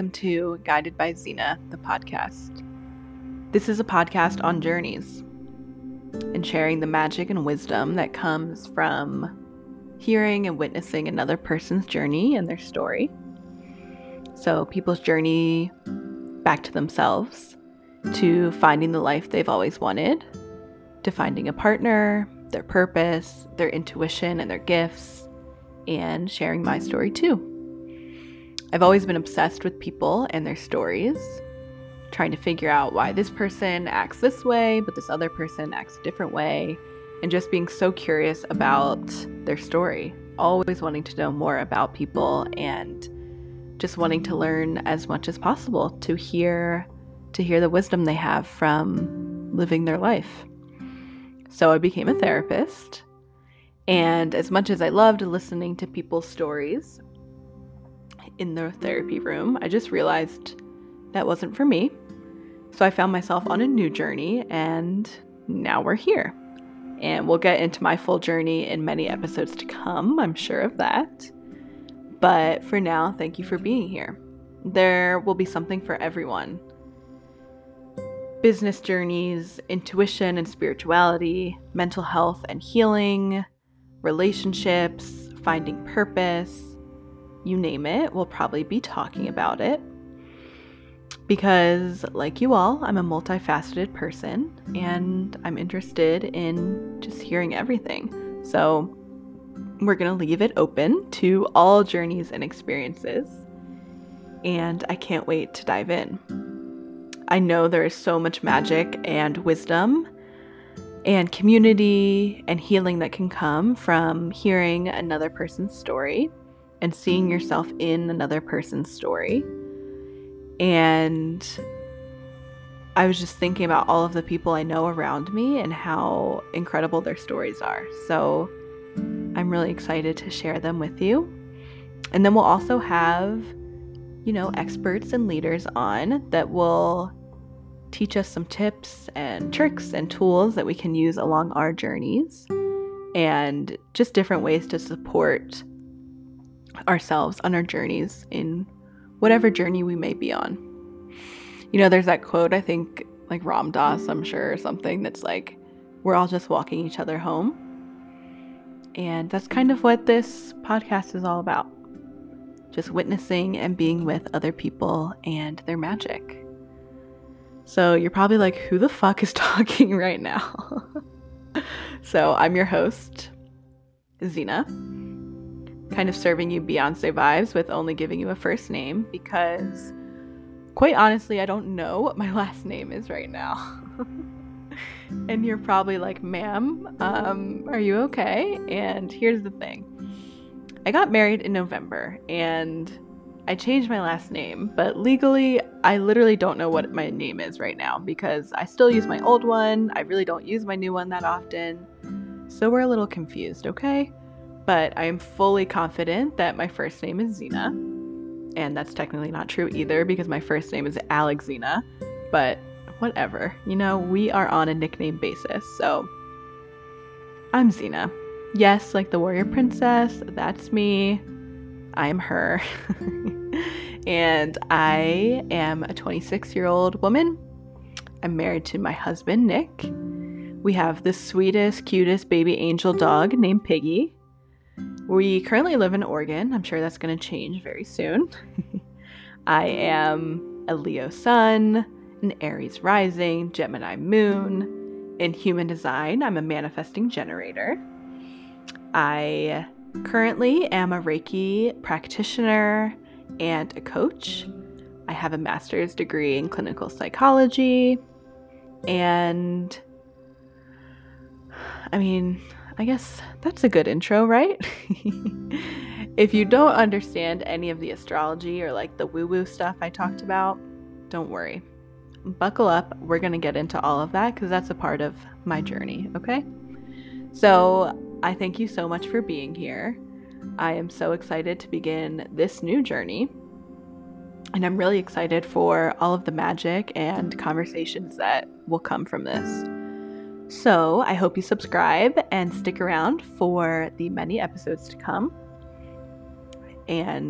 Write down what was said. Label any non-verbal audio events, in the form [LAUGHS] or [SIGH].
welcome to Guided by Xena, the podcast. This is a podcast on journeys and sharing the magic and wisdom that comes from hearing and witnessing another person's journey and their story. So, people's journey back to themselves, to finding the life they've always wanted, to finding a partner, their purpose, their intuition, and their gifts, and sharing my story too. I've always been obsessed with people and their stories, trying to figure out why this person acts this way, but this other person acts a different way, and just being so curious about their story. Always wanting to know more about people and just wanting to learn as much as possible to hear to hear the wisdom they have from living their life. So I became a therapist. And as much as I loved listening to people's stories in the therapy room, I just realized that wasn't for me. So I found myself on a new journey, and now we're here. And we'll get into my full journey in many episodes to come, I'm sure of that. But for now, thank you for being here. There will be something for everyone business journeys, intuition and spirituality, mental health and healing, relationships, finding purpose, you name it, we'll probably be talking about it. Because, like you all, I'm a multifaceted person and I'm interested in just hearing everything. So, we're going to leave it open to all journeys and experiences. And I can't wait to dive in. I know there is so much magic and wisdom and community and healing that can come from hearing another person's story and seeing yourself in another person's story. And I was just thinking about all of the people I know around me and how incredible their stories are. So I'm really excited to share them with you. And then we'll also have, you know, experts and leaders on that will teach us some tips and tricks and tools that we can use along our journeys and just different ways to support ourselves on our journeys in whatever journey we may be on. You know, there's that quote, I think, like Ram Dass, I'm sure, or something that's like, we're all just walking each other home. And that's kind of what this podcast is all about just witnessing and being with other people and their magic. So you're probably like, who the fuck is [LAUGHS] talking right now? [LAUGHS] so I'm your host, Xena, kind of serving you Beyonce vibes with only giving you a first name because, quite honestly, I don't know what my [LAUGHS] last name is right now. [LAUGHS] and you're probably like, ma'am, um, are you okay? And here's the thing I got married in November and I changed my last name, but legally, I literally don't know what my name is right now because I still use my old one. I really don't use my new one that often. So we're a little confused, okay? But I am fully confident that my first name is Xena. And that's technically not true either because my first name is Alexina. But whatever. You know, we are on a nickname basis. So I'm Xena. Yes, like the warrior princess, that's me. I'm her. [LAUGHS] and I am a 26 year old woman. I'm married to my husband, Nick. We have the sweetest, cutest baby angel dog named Piggy. We currently live in Oregon. I'm sure that's going to change very soon. [LAUGHS] I am a Leo sun, an Aries rising, Gemini moon. In human design, I'm a manifesting generator. I Currently am a Reiki practitioner and a coach. I have a master's degree in clinical psychology and I mean, I guess that's a good intro, right? [LAUGHS] if you don't understand any of the astrology or like the woo woo stuff I talked about, don't worry. Buckle up. We're going to get into all of that because that's a part of my journey, okay? So, I thank you so much for being here. I am so excited to begin this new journey. And I'm really excited for all of the magic and conversations that will come from this. So I hope you subscribe and stick around for the many episodes to come. And